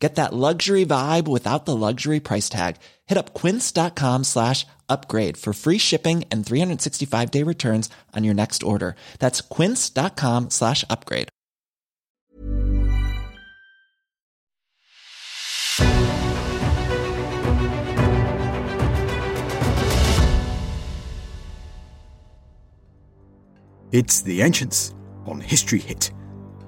Get that luxury vibe without the luxury price tag. Hit up quince.com slash upgrade for free shipping and 365 day returns on your next order. That's quince.com slash upgrade. It's The Ancients on History Hit.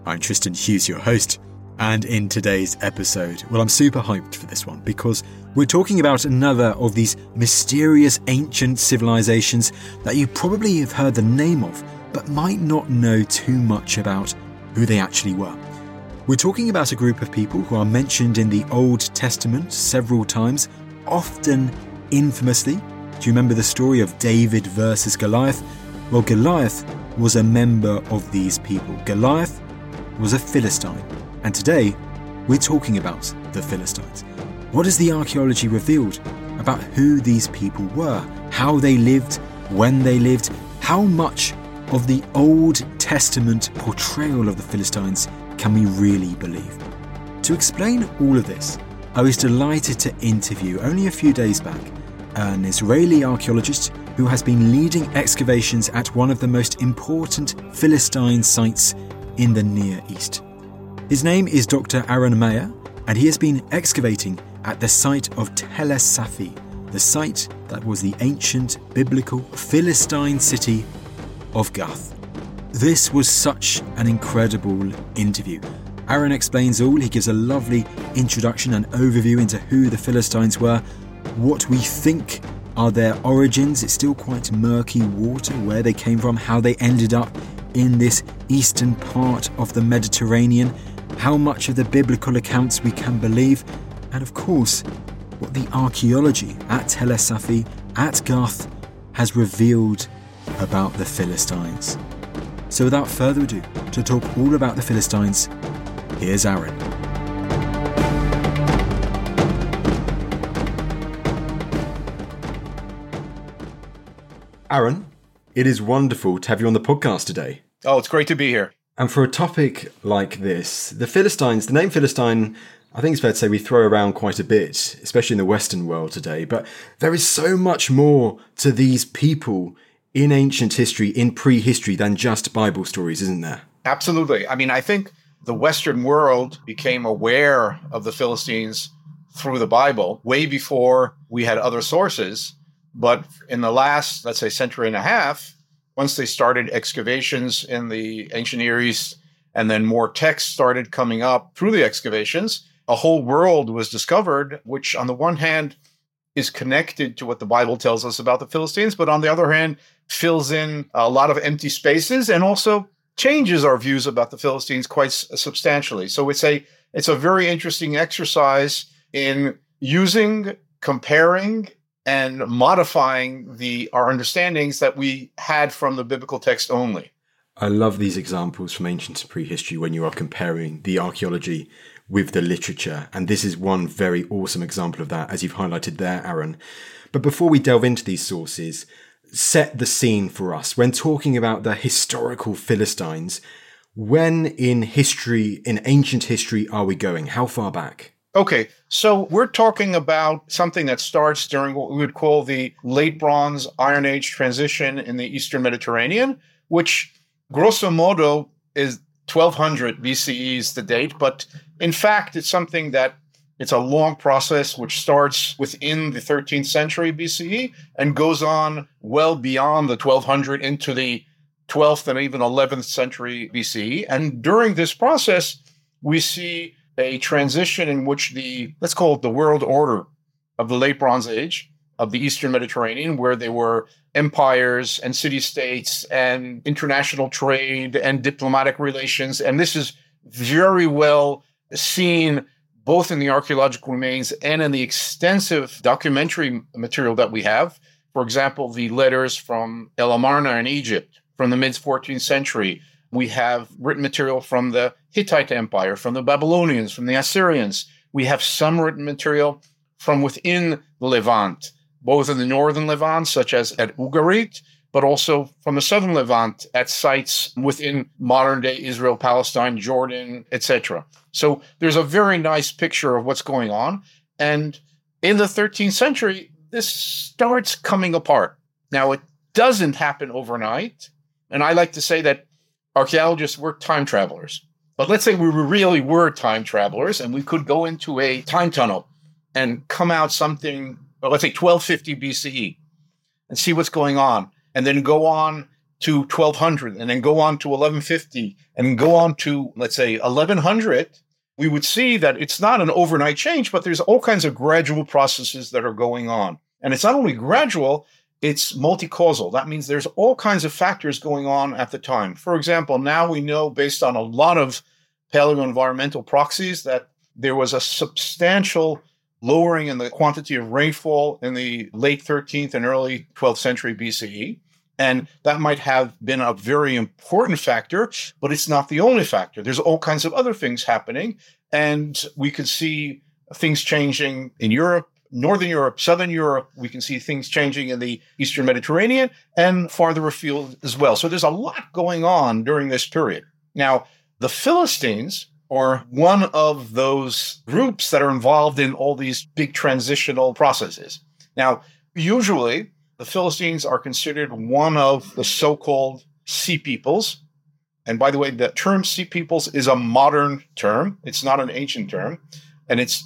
I'm Tristan Hughes, your host. And in today's episode, well, I'm super hyped for this one because we're talking about another of these mysterious ancient civilizations that you probably have heard the name of, but might not know too much about who they actually were. We're talking about a group of people who are mentioned in the Old Testament several times, often infamously. Do you remember the story of David versus Goliath? Well, Goliath was a member of these people. Goliath was a Philistine. And today, we're talking about the Philistines. What has the archaeology revealed about who these people were, how they lived, when they lived, how much of the Old Testament portrayal of the Philistines can we really believe? To explain all of this, I was delighted to interview only a few days back an Israeli archaeologist who has been leading excavations at one of the most important Philistine sites in the Near East. His name is Dr. Aren Maeir, and he has been excavating at the site of Tel Safi, the site that was the ancient biblical Philistine city of Gath. This was such an incredible interview. Aren explains all, he gives a lovely introduction and overview into who the Philistines were, what we think are their origins. It's still quite murky water where they came from, how they ended up in this eastern part of the Mediterranean how much of the biblical accounts we can believe, and of course, what the archaeology at Tel Safi, at Gath, has revealed about the Philistines. So, without further ado, to talk all about the Philistines, here's Aren. Aren, it is wonderful to have you on the podcast today. Oh, it's great to be here. And for a topic like this, the Philistines, the name Philistine, I think it's fair to say we throw around quite a bit, especially in the Western world today. But there is so much more to these people in ancient history, in prehistory, than just Bible stories, isn't there? Absolutely. I mean, I think the Western world became aware of the Philistines through the Bible way before we had other sources. But in the last, let's say, century and a half, once they started excavations in the ancient Near East, and then more texts started coming up through the excavations, a whole world was discovered, which on the one hand is connected to what the Bible tells us about the Philistines, but on the other hand, fills in a lot of empty spaces and also changes our views about the Philistines quite substantially. So it's a it's a very interesting exercise in using, comparing, and modifying the our understandings that we had from the biblical text only. I love these examples from ancient to prehistory when you are comparing the archaeology with the literature, and this is one very awesome example of that, as you've highlighted there, Aren. But before we delve into these sources, set the scene for us when talking about the historical Philistines. When in history, in ancient history, are we going? How far back? Okay, so we're talking about something that starts during what we would call the late Bronze Iron Age transition in the Eastern Mediterranean, which grosso modo is 1200 BCE is the date, but in fact, it's something that it's a long process which starts within the 13th century BCE and goes on well beyond the 1200 into the 12th and even 11th century BCE. And during this process, we see a transition in which the, let's call it the world order of the late Bronze Age of the Eastern Mediterranean, where there were empires and city states and international trade and diplomatic relations. And this is very well seen both in the archaeological remains and in the extensive documentary material that we have. For example, the letters from El Amarna in Egypt, from the mid 14th century. We have written material from the Hittite Empire, from the Babylonians, from the Assyrians. We have some written material from within the Levant, both in the northern Levant, such as at Ugarit, but also from the southern Levant at sites within modern day Israel, Palestine, Jordan, etc. So there's a very nice picture of what's going on. And in the 13th century, this starts coming apart. Now, it doesn't happen overnight. And I like to say that archaeologists were time travelers. But let's say we really were time travelers and we could go into a time tunnel and come out something, well, let's say 1250 BCE and see what's going on, and then go on to 1200 and then go on to 1150 and go on to, let's say, 1100. We would see that it's not an overnight change, but there's all kinds of gradual processes that are going on. And it's not only gradual, it's multi-causal. That means there's all kinds of factors going on at the time. For example, now we know based on a lot of paleoenvironmental proxies that there was a substantial lowering in the quantity of rainfall in the late 13th and early 12th century BCE. And that might have been a very important factor, but it's not the only factor. There's all kinds of other things happening. And we could see things changing in Europe, Northern Europe, Southern Europe. We can see things changing in the Eastern Mediterranean and farther afield as well. So there's a lot going on during this period. Now, the Philistines are one of those groups that are involved in all these big transitional processes. Now, usually the Philistines are considered one of the so called sea peoples. And by the way, the term sea peoples is a modern term, it's not an ancient term. And it's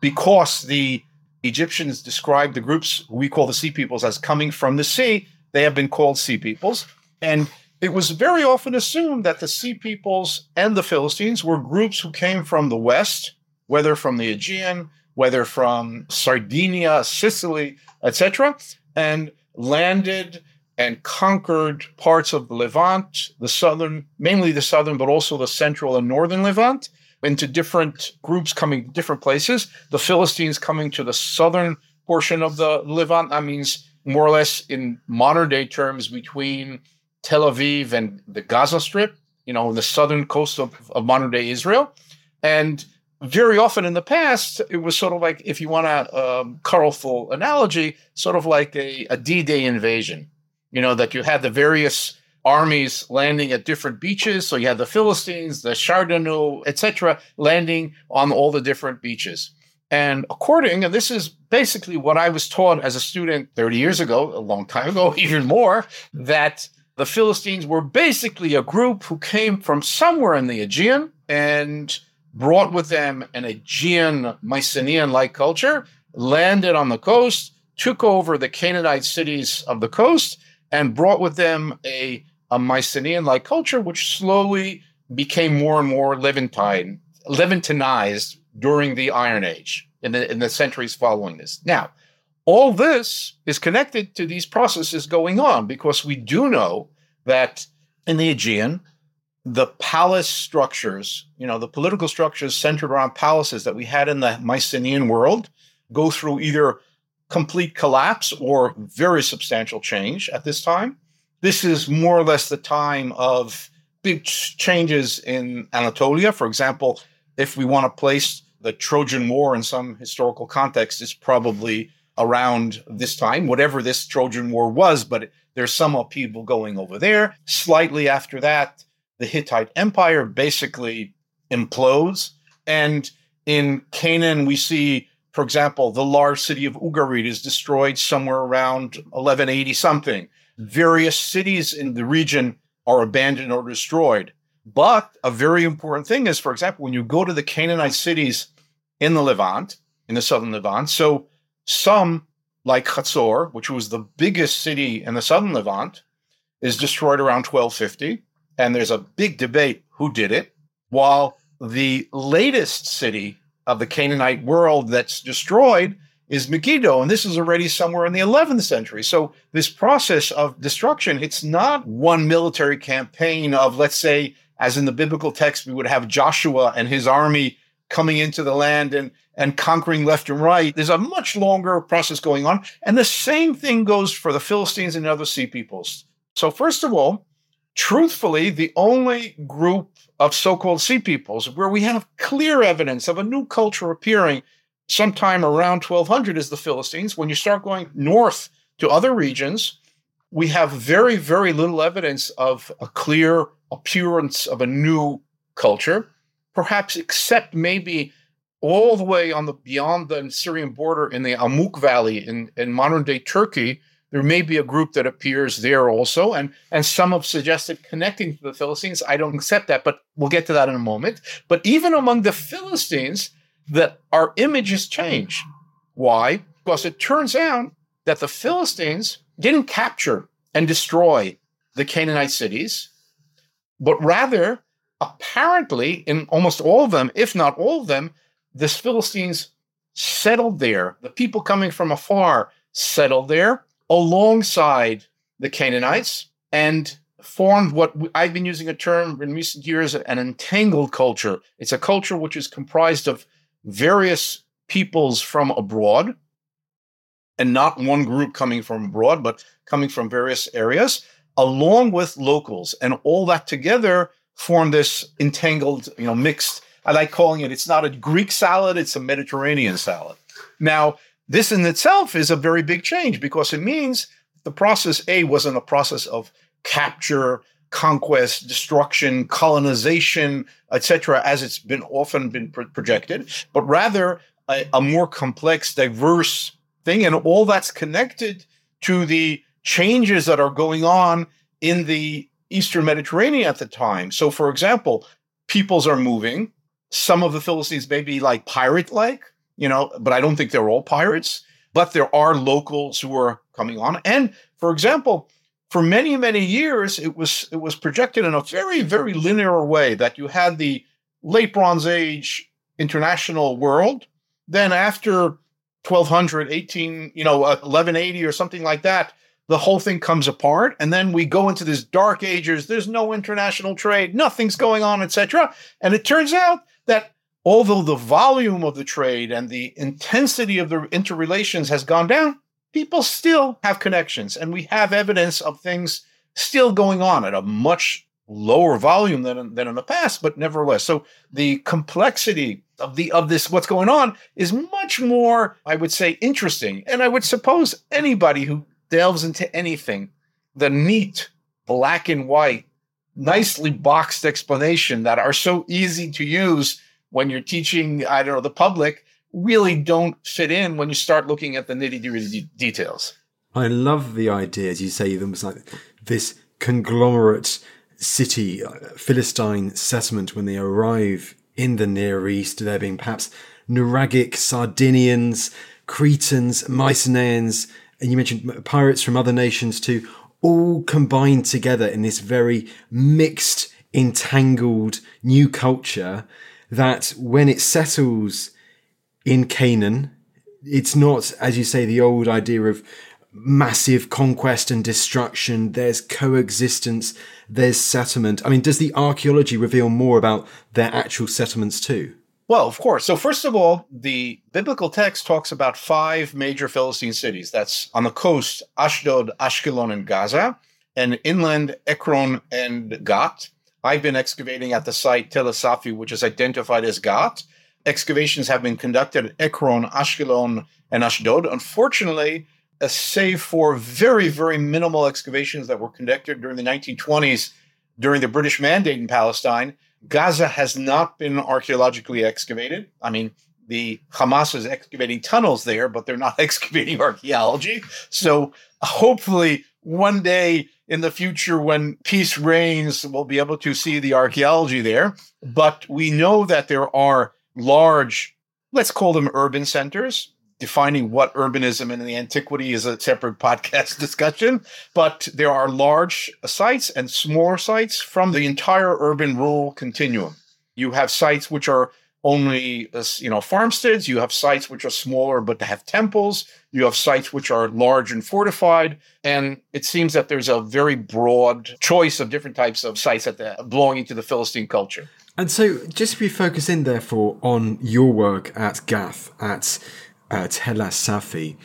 because the Egyptians described the groups we call the sea peoples as coming from the sea, they have been called sea peoples. And it was very often assumed that the sea peoples and the Philistines were groups who came from the west, whether from the Aegean, whether from Sardinia, Sicily, etc., and landed and conquered parts of the Levant, the southern, mainly the southern, but also the central and northern Levant, into different groups coming to different places. The Philistines coming to the southern portion of the Levant. That means more or less in modern day terms between Tel Aviv and the Gaza Strip, you know, the southern coast of, of modern day Israel. And very often in the past, it was sort of like, if you want a um, colorful analogy, sort of like a a D-Day invasion. You know, that you had the various armies landing at different beaches. So you had the Philistines, the Shardana, etc., landing on all the different beaches. And according, and this is basically what I was taught as a student 30 years ago, a long time ago, even more, that the Philistines were basically a group who came from somewhere in the Aegean and brought with them an Aegean Mycenaean like culture, landed on the coast, took over the Canaanite cities of the coast, and brought with them a, a Mycenaean like culture, which slowly became more and more Levantine, Levantinized during the Iron Age in the, in the centuries following this. Now, all this is connected to these processes going on because we do know that in the Aegean, the palace structures, you know, the political structures centered around palaces that we had in the Mycenaean world go through either complete collapse or very substantial change at this time. This is more or less the time of big changes in Anatolia. For example, if we want to place the Trojan War in some historical context, it's probably around this time, whatever this Trojan War was, but there's some upheaval going over there. Slightly after that, the Hittite Empire basically implodes. And in Canaan, we see, for example, the large city of Ugarit is destroyed somewhere around 1180 something. Various cities in the region are abandoned or destroyed. But a very important thing is, for example, when you go to the Canaanite cities in the Levant, in the southern Levant, so some, like Hatzor, which was the biggest city in the southern Levant, is destroyed around 1250. And there's a big debate who did it. While the latest city of the Canaanite world that's destroyed is Megiddo. And this is already somewhere in the 11th century. So this process of destruction, it's not one military campaign of, let's say, as in the biblical text, we would have Joshua and his army coming into the land and and conquering left and right. There's a much longer process going on. And the same thing goes for the Philistines and other sea peoples. So, first of all, truthfully the only group of so-called sea peoples where we have clear evidence of a new culture appearing sometime around 1200 is the Philistines. When you start going north to other regions, we have very, very little evidence of a clear appearance of a new culture, perhaps except maybe all the way on the beyond the Syrian border in the Amuq Valley in, in modern day Turkey. There may be a group that appears there also, and, and some have suggested connecting to the Philistines. I don't accept that, but we'll get to that in a moment. But even among the Philistines, that our images change. Why? Because it turns out that the Philistines didn't capture and destroy the Canaanite cities, but rather, apparently, in almost all of them, if not all of them, the Philistines settled there. The people coming from afar settled there alongside the Canaanites and formed what I've been using a term in recent years an entangled culture. It's a culture which is comprised of various peoples from abroad, and not one group coming from abroad, but coming from various areas, along with locals. And all that together form this entangled, you know, mixed. I like calling it, it's not a Greek salad, it's a Mediterranean salad. Now, this in itself is a very big change because it means the process A wasn't a process of capture, conquest, destruction, colonization, etc., as it's been often been pro- projected, but rather a, a more complex, diverse thing, and all that's connected to the changes that are going on in the Eastern Mediterranean at the time. So, for example, peoples are moving. Some of the Philistines may be like pirate like, you know, but I don't think they're all pirates. But there are locals who are coming on. And for example, for many many years it was it was projected in a very very linear way that you had the late bronze age international world. Then after 1200 18 you know 1180 uh, or something like that the whole thing comes apart. And then we go into this dark ages. There's no international trade. Nothing's going on etc and it turns out that although the volume of the trade and the intensity of the interrelations has gone down people still have connections, and we have evidence of things still going on at a much lower volume than, than in the past, but nevertheless. So the complexity of the of this what's going on is much more, I would say, interesting. And I would suppose anybody who delves into anything, the neat black and white, nicely boxed explanation that are so easy to use when you're teaching, I don't know, the public really don't fit in when you start looking at the nitty gritty details. I love the idea, as you say, was like this conglomerate city, uh, Philistine settlement when they arrive in the Near East, there being perhaps Nuragic, Sardinians, Cretans, Mycenaeans, and you mentioned pirates from other nations too, all combined together in this very mixed, entangled new culture that when it settles in Canaan. It's not, as you say, the old idea of massive conquest and destruction. There's coexistence. There's settlement. I mean, does the archaeology reveal more about their actual settlements too? Well, of course. So, first of all, the biblical text talks about five major Philistine cities. That's on the coast, Ashdod, Ashkelon, and Gaza, and inland, Ekron and Gat. I've been excavating at the site Tel Safi, which is identified as Gat excavations have been conducted at Ekron, Ashkelon, and Ashdod. Unfortunately, uh, save for very, very minimal excavations that were conducted during the 1920s during the British Mandate in Palestine, Gaza has not been archaeologically excavated. I mean, the Hamas is excavating tunnels there, but they're not excavating archaeology. So hopefully, one day in the future, when peace reigns, we'll be able to see the archaeology there. But we know that there are large, let's call them urban centers. Defining what urbanism in the antiquity is a separate podcast discussion, but there are large sites and smaller sites from the entire urban rural continuum. You have sites which are only uh, you know farmsteads you have sites which are smaller but have temples you have sites which are large and fortified and it seems that there's a very broad choice of different types of sites at the uh, belonging to the philistine culture and so, just if we focus in, therefore, on your work at Gath, at uh, Tel Safi,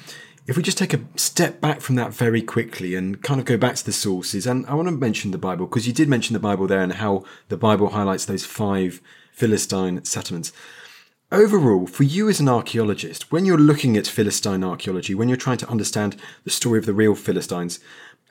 if we just take a step back from that very quickly and kind of go back to the sources, and I want to mention the Bible because you did mention the Bible there and how the Bible highlights those five Philistine settlements. Overall, for you as an archaeologist, when you're looking at Philistine archaeology, when you're trying to understand the story of the real Philistines,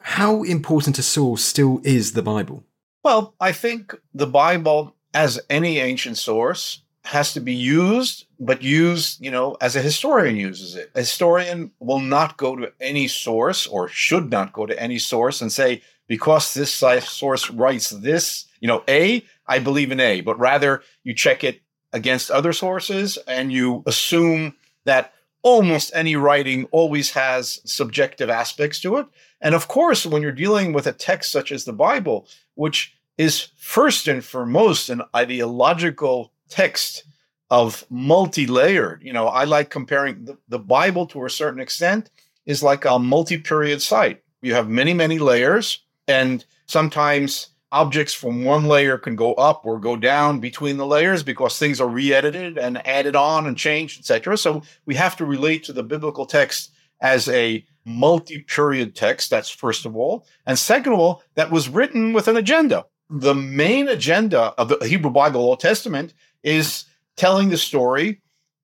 how important a source still is the Bible? Well, I think the Bible, as any ancient source, has to be used, but used, you know, as a historian uses it. A historian will not go to any source or should not go to any source and say, because this source writes this, you know, A, I believe in A, but rather you check it against other sources and you assume that almost any writing always has subjective aspects to it. And of course, when you're dealing with a text such as the Bible, which is first and foremost an ideological text of multi-layered, you know, I like comparing the, the Bible to a certain extent is like a multi-period site. You have many, many layers, and sometimes objects from one layer can go up or go down between the layers because things are re-edited and added on and changed, etc. So we have to relate to the biblical text as a multi-period text. That's first of all, and second of all, that was written with an agenda. The main agenda of the Hebrew Bible, Old Testament, is telling the story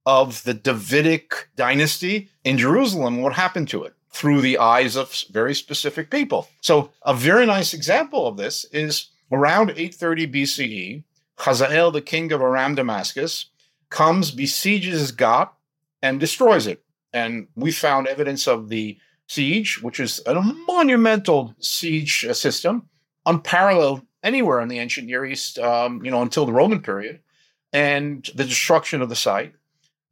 of the Davidic dynasty in Jerusalem. What happened to it? through the eyes of very specific people. So, a very nice example of this is around 830 BCE, Hazael, the king of Aram Damascus, comes, besieges Gat, and destroys it. And we found evidence of the siege, which is a monumental siege system, unparalleled anywhere in the ancient Near East, um, you know, until the Roman period, and the destruction of the site.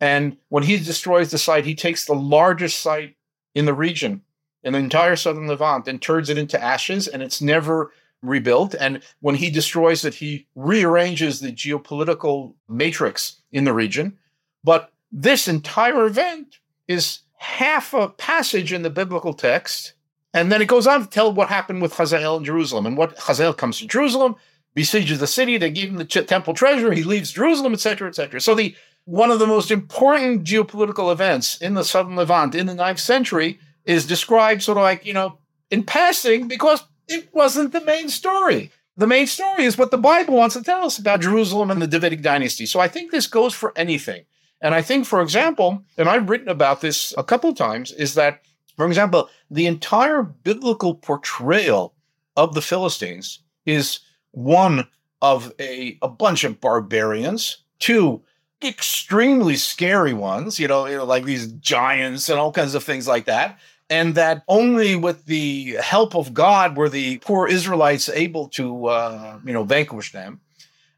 And when he destroys the site, he takes the largest site in the region, in the entire southern Levant, and turns it into ashes, and it's never rebuilt. And when he destroys it, he rearranges the geopolitical matrix in the region. But this entire event is half a passage in the biblical text. And then it goes on to tell what happened with Hazael in Jerusalem. And what Hazael comes to Jerusalem, besieges the city, they give him the temple treasure, he leaves Jerusalem, etc., etc. So the one of the most important geopolitical events in the southern Levant in the ninth century is described sort of like, you know, in passing because it wasn't the main story. The main story is what the Bible wants to tell us about Jerusalem and the Davidic dynasty. So I think this goes for anything. And I think, for example, and I've written about this a couple of times, is that, for example, the entire biblical portrayal of the Philistines is one of a, a bunch of barbarians, two, extremely scary ones, you know, you know, like these giants and all kinds of things like that. And that only with the help of God were the poor Israelites able to, uh, you know, vanquish them.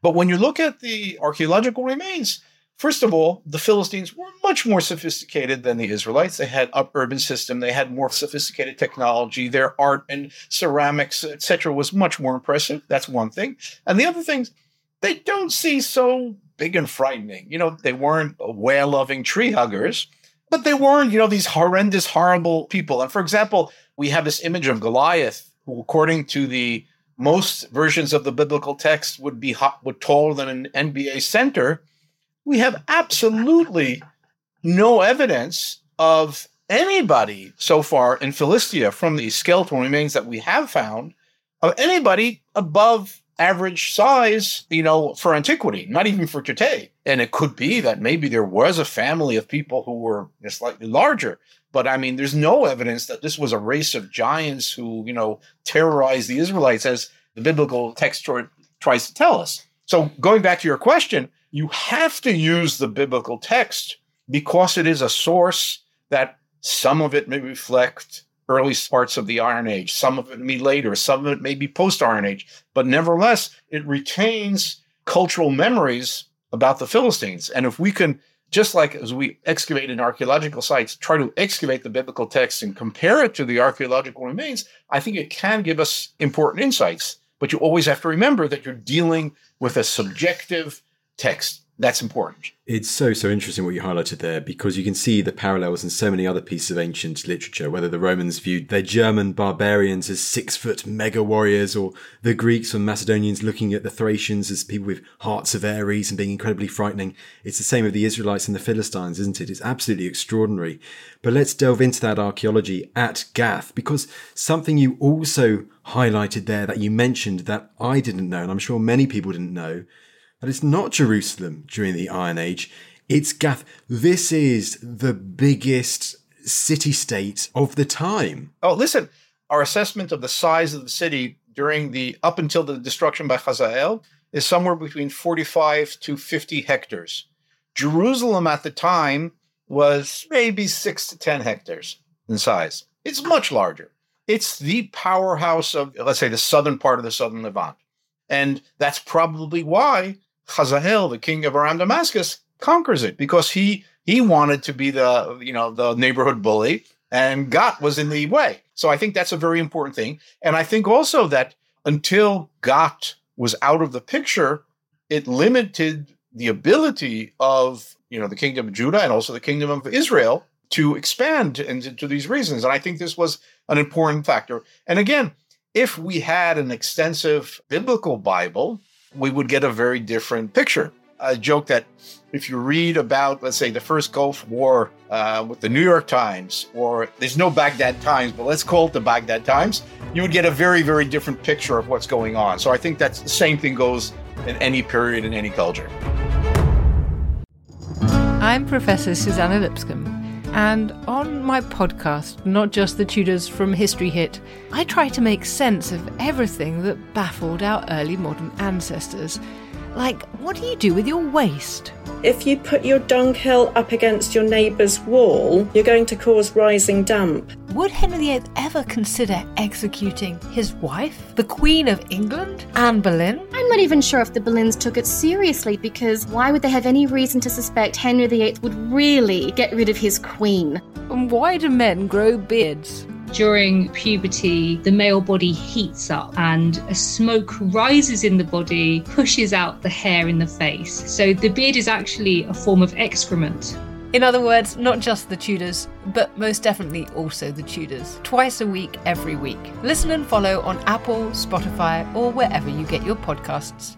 But when you look at the archaeological remains, first of all, the Philistines were much more sophisticated than the Israelites. They had up urban system. They had more sophisticated technology. Their art and ceramics, etc., was much more impressive. That's one thing. And the other things, they don't see so big and frightening. You know, they weren't whale loving tree huggers, but they weren't, you know, these horrendous, horrible people. And for example, we have this image of Goliath, who, according to the most versions of the biblical text, would be hot, would taller than an NBA center. We have absolutely no evidence of anybody so far in Philistia from the skeletal remains that we have found of anybody above average size, you know, for antiquity, not even for today. And it could be that maybe there was a family of people who were slightly larger. But I mean, there's no evidence that this was a race of giants who, you know, terrorized the Israelites as the biblical text tries to tell us. So going back to your question, you have to use the biblical text because it is a source that some of it may reflect early parts of the Iron Age. Some of it may be later, some of it may be post Iron Age, but nevertheless, it retains cultural memories about the Philistines. And if we can, just like as we excavate in archaeological sites, try to excavate the biblical text and compare it to the archaeological remains, I think it can give us important insights. But you always have to remember that you're dealing with a subjective text. that's important. It's so, so interesting what you highlighted there because you can see the parallels in so many other pieces of ancient literature, whether the Romans viewed their German barbarians as six foot mega warriors, or the Greeks or Macedonians looking at the Thracians as people with hearts of Ares and being incredibly frightening. It's the same with the Israelites and the Philistines, isn't it? It's absolutely extraordinary. But let's delve into that archaeology at Gath because something you also highlighted there that you mentioned that I didn't know, and I'm sure many people didn't know that it's not Jerusalem during the Iron Age, it's Gath. This is the biggest city state of the time. Oh, listen, our assessment of the size of the city during the up until the destruction by Hazael is somewhere between 45 to 50 hectares. Jerusalem at the time was maybe 6 to 10 hectares in size. It's much larger. It's the powerhouse of, let's say, the southern part of the southern Levant. And that's probably why Hazael, the king of Aram Damascus, conquers it because he he wanted to be the you know the neighborhood bully, and Gath was in the way. So I think that's a very important thing, and I think also that until Gath was out of the picture, it limited the ability of you know the kingdom of Judah and also the kingdom of Israel to expand into these reasons. And I think this was an important factor. And again, if we had an extensive biblical Bible, we would get a very different picture. I joke that if you read about, let's say, the first Gulf War uh, with the New York Times, or there's no Baghdad Times, but let's call it the Baghdad Times, you would get a very, very different picture of what's going on. So I think that's the same thing goes in any period in any culture. I'm Professor Suzannah Lipscomb. And on my podcast, Not Just the Tudors from History Hit, I try to make sense of everything that baffled our early modern ancestors. Like, what do you do with your waste? If you put your dunghill up against your neighbour's wall, you're going to cause rising damp. Would Henry VIII ever consider executing his wife, the Queen of England, Anne Boleyn? I'm not even sure if the Boleyns took it seriously because why would they have any reason to suspect Henry VIII would really get rid of his queen? And why do men grow beards? During puberty, the male body heats up and a smoke rises in the body, pushes out the hair in the face. So the beard is actually a form of excrement. In other words, not just the Tudors, but most definitely also the Tudors. Twice a week, every week. Listen and follow on Apple, Spotify, or wherever you get your podcasts.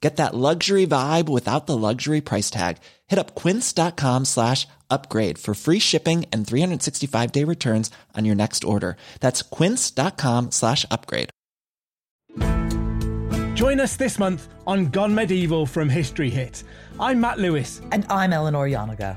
Get that luxury vibe without the luxury price tag. Hit up quince.com slash upgrade for free shipping and 365 day returns on your next order. That's quince.com slash upgrade. Join us this month on Gone Medieval from History Hit. I'm Matt Lewis. And I'm Eleanor Janega.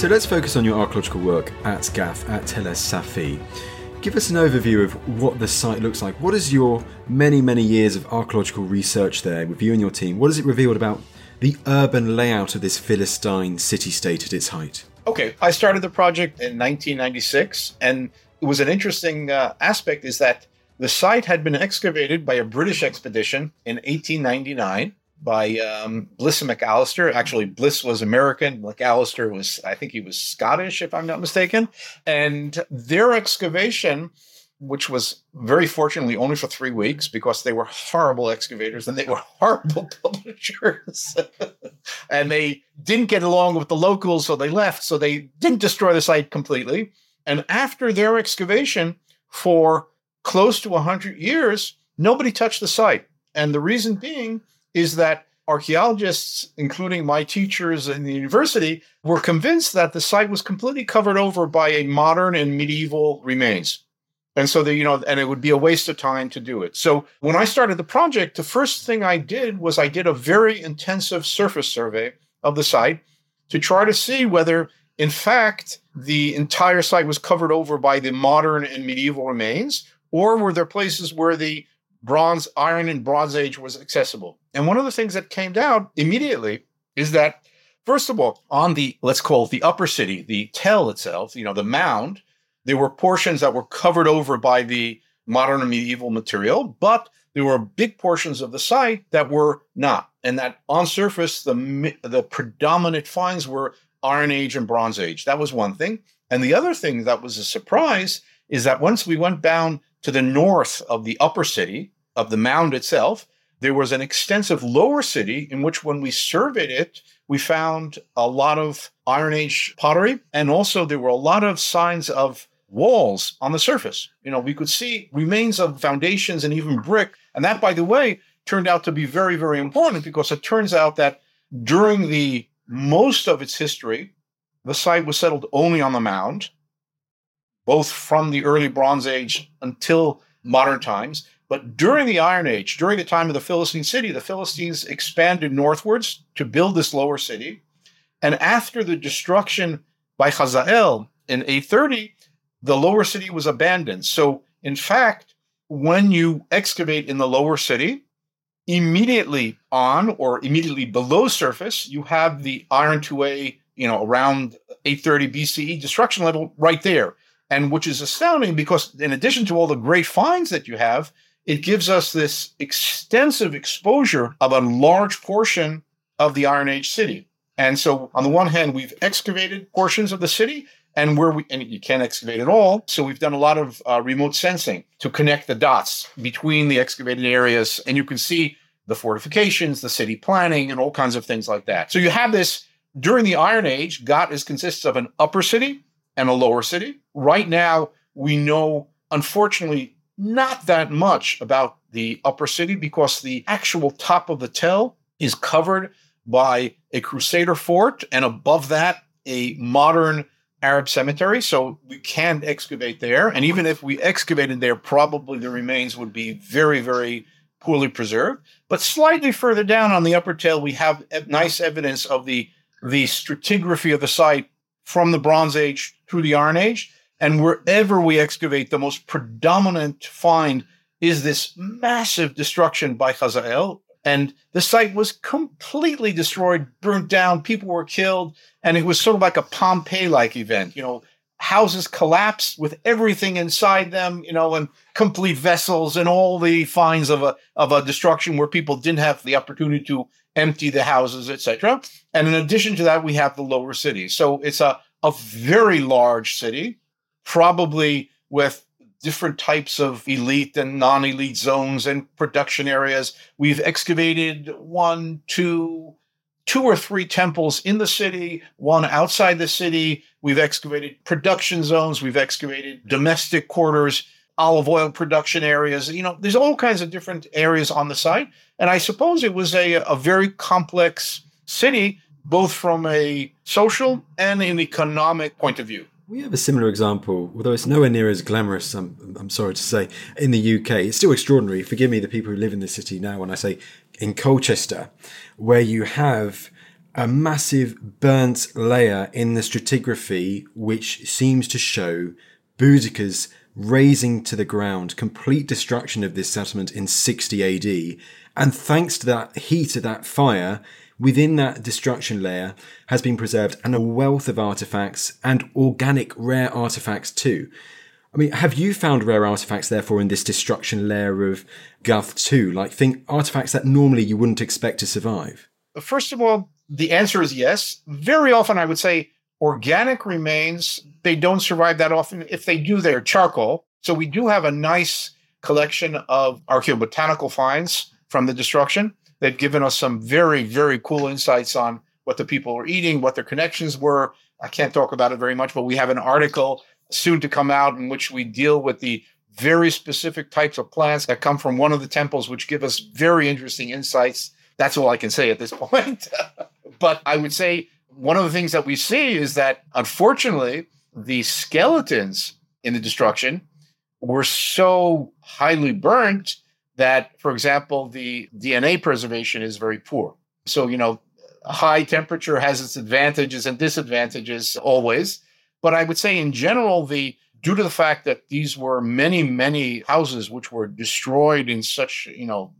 So let's focus on your archaeological work at Gath, at Tel es Safi. Give us an overview of what the site looks like. What is your many, many years of archaeological research there with you and your team? What has it revealed about the urban layout of this Philistine city state at its height? Okay, I started the project in 1996, and it was an interesting uh, aspect is that the site had been excavated by a British expedition in 1899 by um, Bliss and Macalister. Actually, Bliss was American. Macalister was, I think he was Scottish, if I'm not mistaken. And their excavation, which was very fortunately only for three weeks because they were horrible excavators and they were horrible publishers. and they didn't get along with the locals, so they left. So they didn't destroy the site completely. And after their excavation, for close to 100 years, nobody touched the site. And the reason being is that archaeologists, including my teachers in the university, were convinced that the site was completely covered over by a modern and medieval remains. And so the, you know, and it would be a waste of time to do it. So when I started the project, the first thing I did was I did a very intensive surface survey of the site to try to see whether, in fact, the entire site was covered over by the modern and medieval remains, or were there places where the bronze, iron, and bronze age was accessible. And one of the things that came down immediately is that, first of all, on the, let's call it the upper city, the tell itself, you know, the mound, there were portions that were covered over by the modern and medieval material, but there were big portions of the site that were not. And that on surface, the, the predominant finds were Iron Age and Bronze Age. That was one thing. And the other thing that was a surprise is that once we went down to the north of the upper city, of the mound itself, there was an extensive lower city in which, when we surveyed it, we found a lot of Iron Age pottery. And also, there were a lot of signs of walls on the surface. You know, we could see remains of foundations and even brick. And that, by the way, turned out to be very, very important because it turns out that during the most of its history, the site was settled only on the mound both from the early Bronze Age until modern times. But during the Iron Age, during the time of the Philistine city, the Philistines expanded northwards to build this lower city. And after the destruction by Hazael in 830, the lower city was abandoned. So, in fact, when you excavate in the lower city, immediately on or immediately below surface, you have the Iron 2A, you know, around 830 BCE destruction level right there and which is astounding because in addition to all the great finds that you have, it gives us this extensive exposure of a large portion of the Iron Age city. And so, on the one hand, we've excavated portions of the city, and where we and you can't excavate at all, so we've done a lot of uh, remote sensing to connect the dots between the excavated areas, and you can see the fortifications, the city planning, and all kinds of things like that. So you have this during the Iron Age. Gat is consists of an upper city and a lower city. Right now, we know, unfortunately, not that much about the upper city because the actual top of the tell is covered by a Crusader fort, and above that, a modern Arab cemetery. So we can't excavate there. And even if we excavated there, probably the remains would be very, very poorly preserved. But slightly further down on the upper tell, we have nice evidence of the, the stratigraphy of the site from the Bronze Age through the Iron Age. And wherever we excavate, the most predominant find is this massive destruction by Hazael. And the site was completely destroyed, burnt down, people were killed. And it was sort of like a Pompeii like event. You know, houses collapsed with everything inside them, you know, and complete vessels and all the finds of a of a destruction where people didn't have the opportunity to empty the houses, etc. And in addition to that, we have the lower city. So it's a a very large city, probably with different types of elite and non-elite zones and production areas. We've excavated one, two, two or three temples in the city, one outside the city. We've excavated production zones. We've excavated domestic quarters, olive oil production areas. You know, there's all kinds of different areas on the site. And I suppose it was a, a very complex city both from a social and an economic point of view. We have a similar example, although it's nowhere near as glamorous, I'm, I'm sorry to say, in the UK. It's still extraordinary. Forgive me, the people who live in the city now, when I say in Colchester, where you have a massive burnt layer in the stratigraphy, which seems to show Boudicca's razing to the ground, complete destruction of this settlement in 60 AD. And thanks to that heat of that fire, within that destruction layer has been preserved and a wealth of artifacts and organic rare artifacts too. I mean, have you found rare artifacts therefore in this destruction layer of Gath too? Like think artifacts that normally you wouldn't expect to survive? First of all, the answer is yes. Very often I would say organic remains, they don't survive that often. If they do, they're charcoal. So we do have a nice collection of archaeobotanical finds from the destruction. They've given us some very, very cool insights on what the people were eating, what their connections were. I can't talk about it very much, but we have an article soon to come out in which we deal with the very specific types of plants that come from one of the temples, which give us very interesting insights. That's all I can say at this point. but I would say one of the things that we see is that unfortunately, the skeletons in the destruction were so highly burnt that, for example, the DNA preservation is very poor. So, you know, high temperature has its advantages and disadvantages always. But I would say in general, the due to the fact that these were many, many houses which were destroyed in such, you know,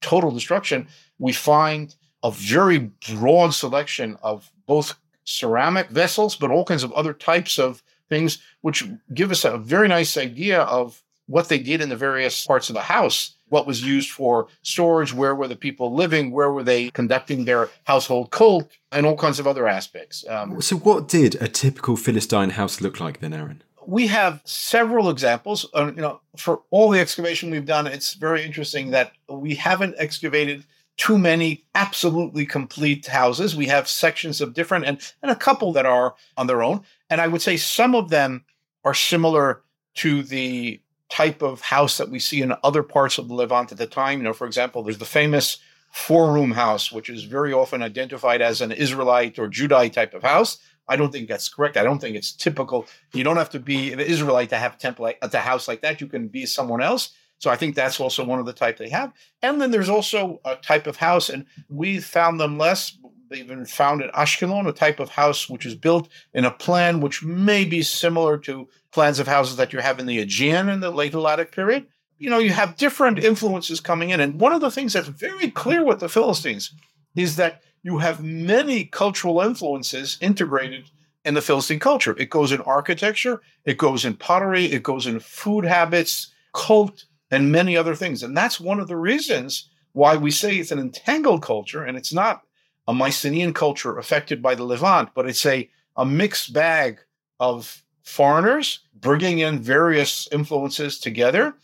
total destruction, we find a very broad selection of both ceramic vessels, but all kinds of other types of things, which give us a very nice idea of what they did in the various parts of the house. What was used for storage? Where were the people living? Where were they conducting their household cult? And all kinds of other aspects. Um, so, what did a typical Philistine house look like then, Aren? we have several examples. Uh, you know, for all the excavation we've done, it's very interesting that we haven't excavated too many absolutely complete houses. We have sections of different and, and a couple that are on their own. And I would say some of them are similar to the type of house that we see in other parts of the Levant at the time. You know, for example, there's the famous four room house, which is very often identified as an Israelite or Judite type of house. I don't think that's correct. I don't think it's typical. You don't have to be an Israelite to have a temple uh, like, a house like that. You can be someone else. So I think that's also one of the type they have. And then there's also a type of house, and we found them less. They even found in Ashkelon a type of house which is built in a plan which may be similar to plans of houses that you have in the Aegean in the late Helladic period. You know, you have different influences coming in. And one of the things that's very clear with the Philistines is that you have many cultural influences integrated in the Philistine culture. It goes in architecture, it goes in pottery, it goes in food habits, cult, and many other things. And that's one of the reasons why we say it's an entangled culture and it's not a Mycenaean culture affected by the Levant, but it's a, a mixed bag of foreigners bringing in various influences together,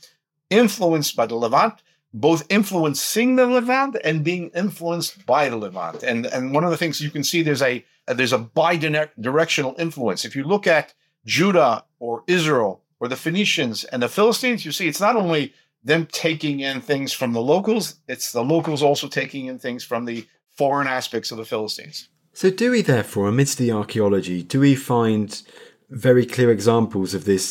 influenced by the Levant, both influencing the Levant and being influenced by the Levant. And and one of the things you can see there's a there's a bi-directional influence. If you look at Judah or Israel or the Phoenicians and the Philistines, you see it's not only them taking in things from the locals, it's the locals also taking in things from the foreign aspects of the Philistines. So, do we therefore, amidst the archaeology, do we find very clear examples of this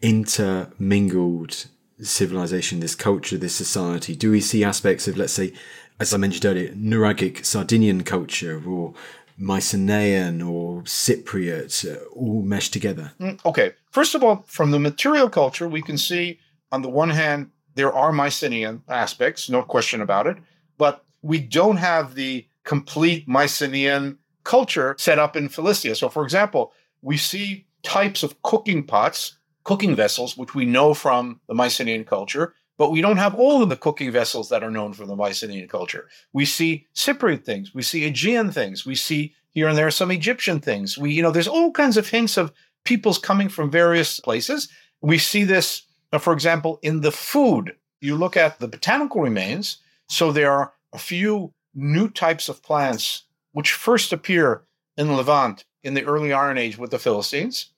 intermingled civilization, this culture, this society? Do we see aspects of, let's say, as I mentioned earlier, Nuragic Sardinian culture or Mycenaean or Cypriot uh, all meshed together? Mm, okay. First of all, from the material culture, we can see on the one hand, there are Mycenaean aspects, no question about it, but we don't have the complete Mycenaean culture set up in Philistia. So, for example, we see types of cooking pots, cooking vessels, which we know from the Mycenaean culture, but we don't have all of the cooking vessels that are known from the Mycenaean culture. We see Cypriot things, we see Aegean things, we see here and there some Egyptian things. We, you know, there's all kinds of hints of peoples coming from various places. We see this, uh, for example, in the food. You look at the botanical remains. So there are a few new types of plants which first appear in Levant in the early Iron Age with the Philistines.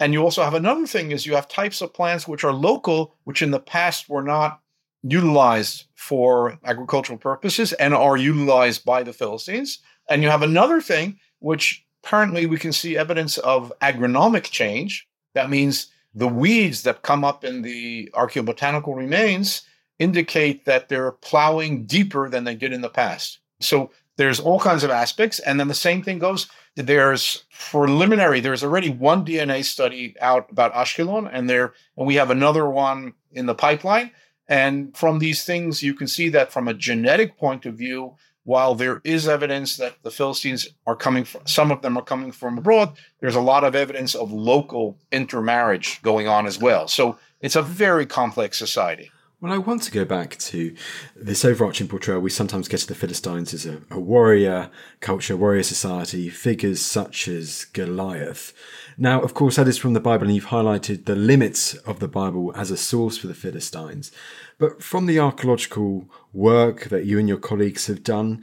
And you also have another thing is you have types of plants which are local, which in the past were not utilized for agricultural purposes and are utilized by the Philistines. And you have another thing which apparently we can see evidence of agronomic change. That means the weeds that come up in the archaeobotanical remains indicate that they're plowing deeper than they did in the past. So there's all kinds of aspects. And then the same thing goes there's preliminary there's already one dna study out about ashkelon and there and we have another one in the pipeline and from these things you can see that from a genetic point of view while there is evidence that the philistines are coming from some of them are coming from abroad there's a lot of evidence of local intermarriage going on as well so it's a very complex society well, I want to go back to this overarching portrayal. We sometimes get to the Philistines as a, a warrior culture, warrior society, figures such as Goliath. Now, of course, that is from the Bible, and you've highlighted the limits of the Bible as a source for the Philistines. But from the archaeological work that you and your colleagues have done,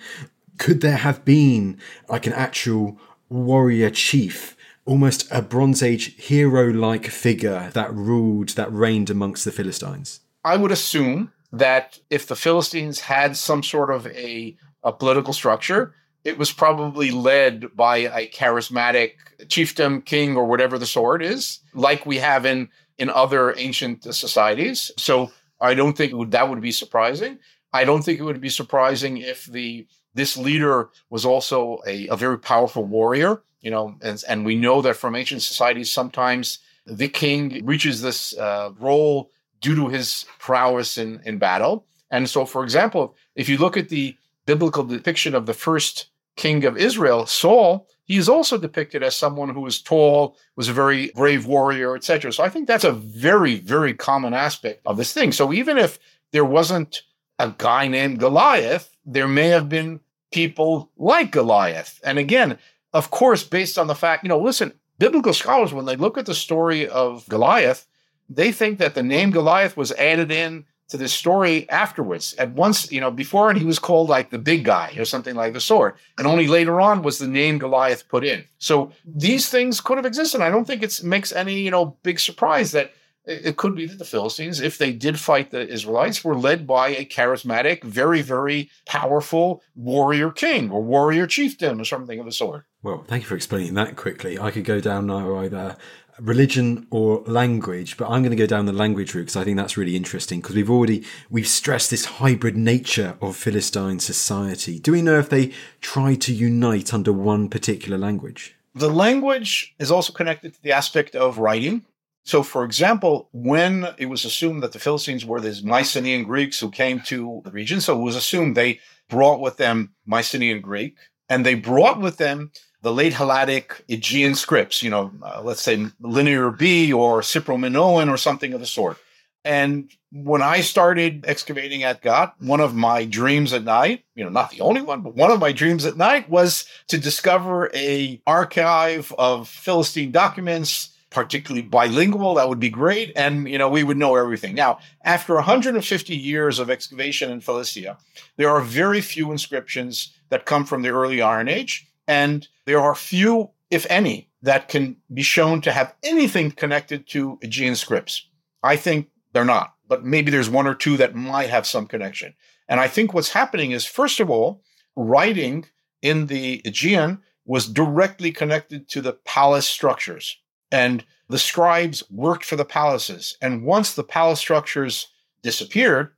could there have been like an actual warrior chief almost a Bronze Age hero like figure that ruled, that reigned amongst the Philistines? I would assume that if the Philistines had some sort of a, a political structure, it was probably led by a charismatic chieftain, king, or whatever the sword is, like we have in, in other ancient societies. So I don't think would, that would be surprising. I don't think it would be surprising if the this leader was also a, a very powerful warrior. You know, and, and we know that from ancient societies, sometimes the king reaches this uh, role due to his prowess in, in battle. And so, for example, if you look at the biblical depiction of the first king of Israel, Saul, he is also depicted as someone who was tall, was a very brave warrior, etc. So I think that's a very, very common aspect of this thing. So even if there wasn't a guy named Goliath, there may have been people like Goliath. And again, of course, based on the fact, you know, listen, biblical scholars, when they look at the story of Goliath, they think that the name Goliath was added in to this story afterwards. At once, you know, before and he was called like the big guy or something like the sword. And only later on was the name Goliath put in. So these things could have existed. I don't think it makes any, you know, big surprise that it could be that the Philistines, if they did fight the Israelites, were led by a charismatic, very, very powerful warrior king or warrior chieftain or something of the sort. Well, thank you for explaining that quickly. I could go down now either religion or language, but I'm going to go down the language route because I think that's really interesting because we've already we've stressed this hybrid nature of Philistine society. Do we know if they tried to unite under one particular language? The language is also connected to the aspect of writing. So, for example, when it was assumed that the Philistines were these Mycenaean Greeks who came to the region, so it was assumed they brought with them Mycenaean Greek, and they brought with them the late Helladic Aegean scripts, you know, uh, let's say Linear B or Cypro-Minoan or something of the sort. And when I started excavating at Gath, one of my dreams at night, you know, not the only one, but one of my dreams at night was to discover a archive of Philistine documents particularly bilingual, that would be great. And, you know, we would know everything. Now, after 150 years of excavation in Philistia, there are very few inscriptions that come from the early Iron Age. And there are few, if any, that can be shown to have anything connected to Aegean scripts. I think they're not, but maybe there's one or two that might have some connection. And I think what's happening is, first of all, writing in the Aegean was directly connected to the palace structures. And the scribes worked for the palaces. And once the palace structures disappeared,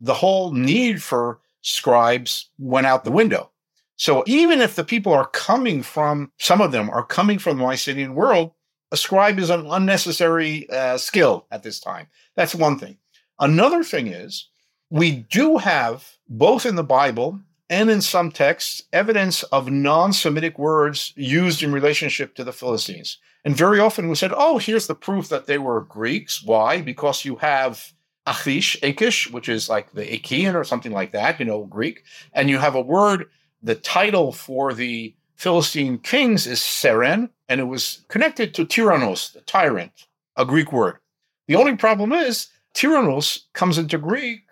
the whole need for scribes went out the window. So even if the people are coming from, some of them are coming from the Mycenaean world, a scribe is an unnecessary uh, skill at this time. That's one thing. Another thing is, we do have, both in the Bible and in some texts, evidence of non Semitic words used in relationship to the Philistines. And very often we said, oh, here's the proof that they were Greeks. Why? Because you have Achish, Akish, which is like the Achaean or something like that, you know, Greek. And you have a word, the title for the Philistine kings is Seren, and it was connected to Tyrannos, the tyrant, a Greek word. The only problem is Tyrannos comes into Greek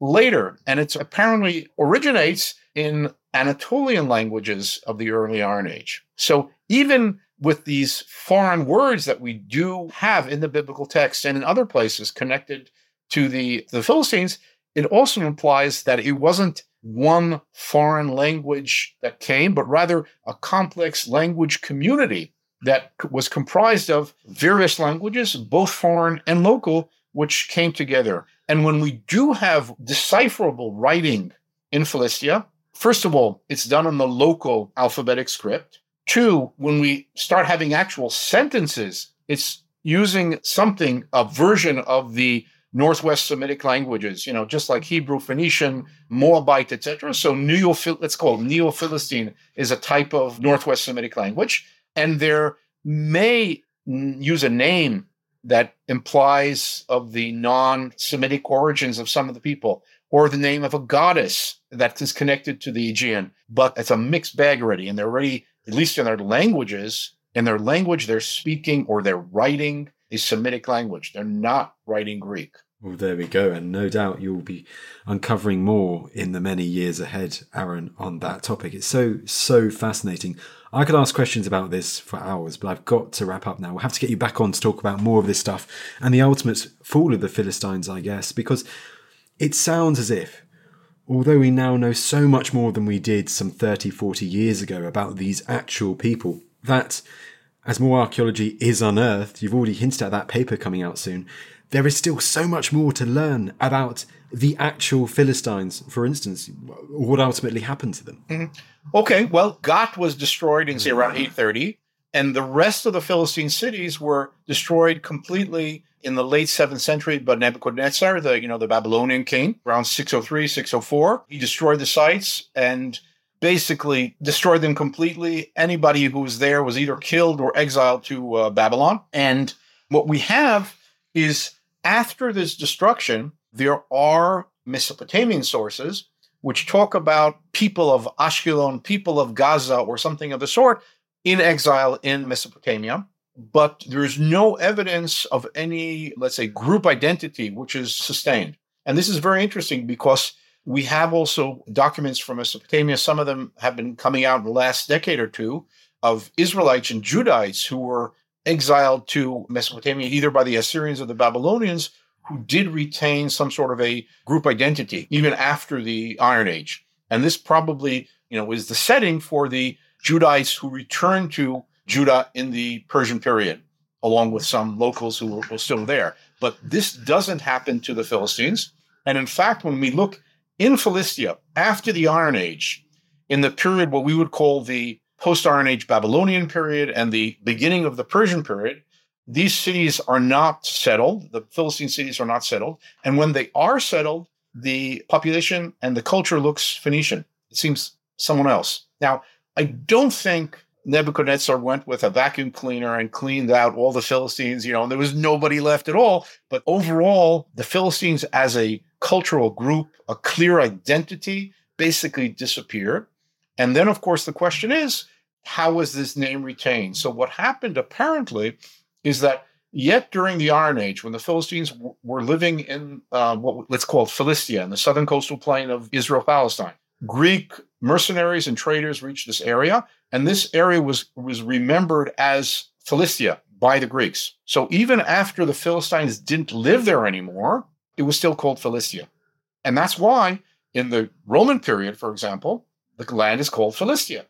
later, and it apparently originates in Anatolian languages of the early Iron Age. So even with these foreign words that we do have in the biblical text and in other places connected to the, the Philistines, it also implies that it wasn't one foreign language that came, but rather a complex language community that was comprised of various languages, both foreign and local, which came together. And when we do have decipherable writing in Philistia, first of all, it's done in the local alphabetic script. Two, when we start having actual sentences, it's using something, a version of the Northwest Semitic languages, you know, just like Hebrew, Phoenician, Moabite, etc. So Neo, let's call Neo-Philistine is a type of Northwest Semitic language, and there may use a name that implies of the non-Semitic origins of some of the people, or the name of a goddess that is connected to the Aegean, but it's a mixed bag already, and they're already at least in their languages, in their language, they're speaking or they're writing a Semitic language. They're not writing Greek. Well, there we go. And no doubt you'll be uncovering more in the many years ahead, Aren, on that topic. It's so, so fascinating. I could ask questions about this for hours, but I've got to wrap up now. We'll have to get you back on to talk about more of this stuff and the ultimate fall of the Philistines, I guess, because it sounds as if, although we now know so much more than we did some 30, 40 years ago about these actual people, that as more archaeology is unearthed, you've already hinted at that paper coming out soon, there is still so much more to learn about the actual Philistines, for instance, what ultimately happened to them. Mm-hmm. Okay, well, Gath was destroyed in, say, around 830, and the rest of the Philistine cities were destroyed completely in the late 7th century by Nebuchadnezzar, the, you know, the Babylonian king, around 603, 604. He destroyed the sites and basically destroyed them completely. Anybody who was there was either killed or exiled to uh, Babylon. And what we have is after this destruction, there are Mesopotamian sources which talk about people of Ashkelon, people of Gaza, or something of the sort in exile in Mesopotamia. But there's no evidence of any, let's say, group identity which is sustained. And this is very interesting because we have also documents from Mesopotamia. Some of them have been coming out in the last decade or two of Israelites and Judahites who were exiled to Mesopotamia either by the Assyrians or the Babylonians who did retain some sort of a group identity even after the Iron Age. And this probably, you know, is the setting for the Judahites who returned to Judah in the Persian period, along with some locals who were, were still there. But this doesn't happen to the Philistines. And in fact, when we look in Philistia after the Iron Age, in the period what we would call the post Iron Age Babylonian period and the beginning of the Persian period, these cities are not settled. The Philistine cities are not settled. And when they are settled, the population and the culture looks Phoenician. It seems someone else. Now, I don't think Nebuchadnezzar went with a vacuum cleaner and cleaned out all the Philistines, you know, and there was nobody left at all. But overall, the Philistines as a cultural group, a clear identity, basically disappeared. And then, of course, the question is, how was this name retained? So, what happened apparently is that yet during the Iron Age, when the Philistines w- were living in uh, what let's call Philistia, in the southern coastal plain of Israel Palestine, Greek mercenaries and traders reached this area, and this area was, was remembered as Philistia by the Greeks. So even after the Philistines didn't live there anymore, it was still called Philistia. And that's why in the Roman period, for example, the land is called Philistia.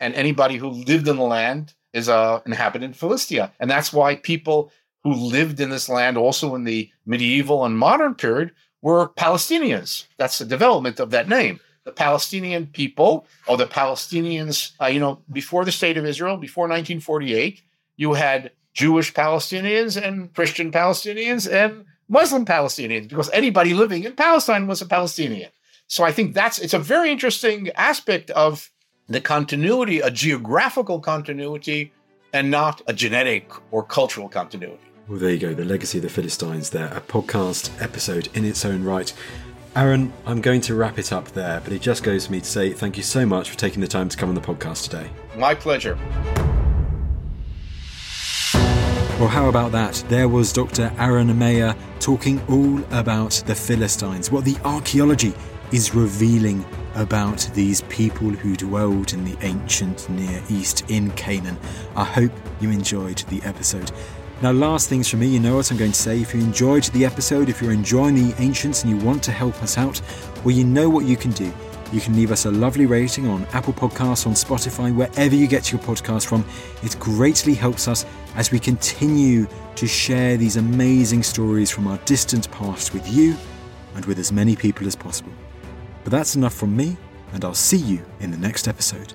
And anybody who lived in the land is a inhabitant of Philistia. And that's why people who lived in this land also in the medieval and modern period were Palestinians. That's the development of that name. The Palestinian people, or the Palestinians, uh, you know, before the state of Israel, before 1948, you had Jewish Palestinians and Christian Palestinians and Muslim Palestinians, because anybody living in Palestine was a Palestinian. So I think that's it's a very interesting aspect of the continuity, a geographical continuity, and not a genetic or cultural continuity. Well, there you go, the legacy of the Philistines there, a podcast episode in its own right. Aren, I'm going to wrap it up there, but it just goes for me to say thank you so much for taking the time to come on the podcast today. My pleasure. Well, how about that? There was Dr. Aren Maeir talking all about the Philistines, what the archaeology is revealing about these people who dwelled in the ancient Near East in Canaan. I hope you enjoyed the episode. Now, last things from me, you know what I'm going to say. If you enjoyed the episode, if you're enjoying the ancients and you want to help us out, well, you know what you can do. You can leave us a lovely rating on Apple Podcasts, on Spotify, wherever you get your podcast from. It greatly helps us as we continue to share these amazing stories from our distant past with you and with as many people as possible. But that's enough from me, and I'll see you in the next episode.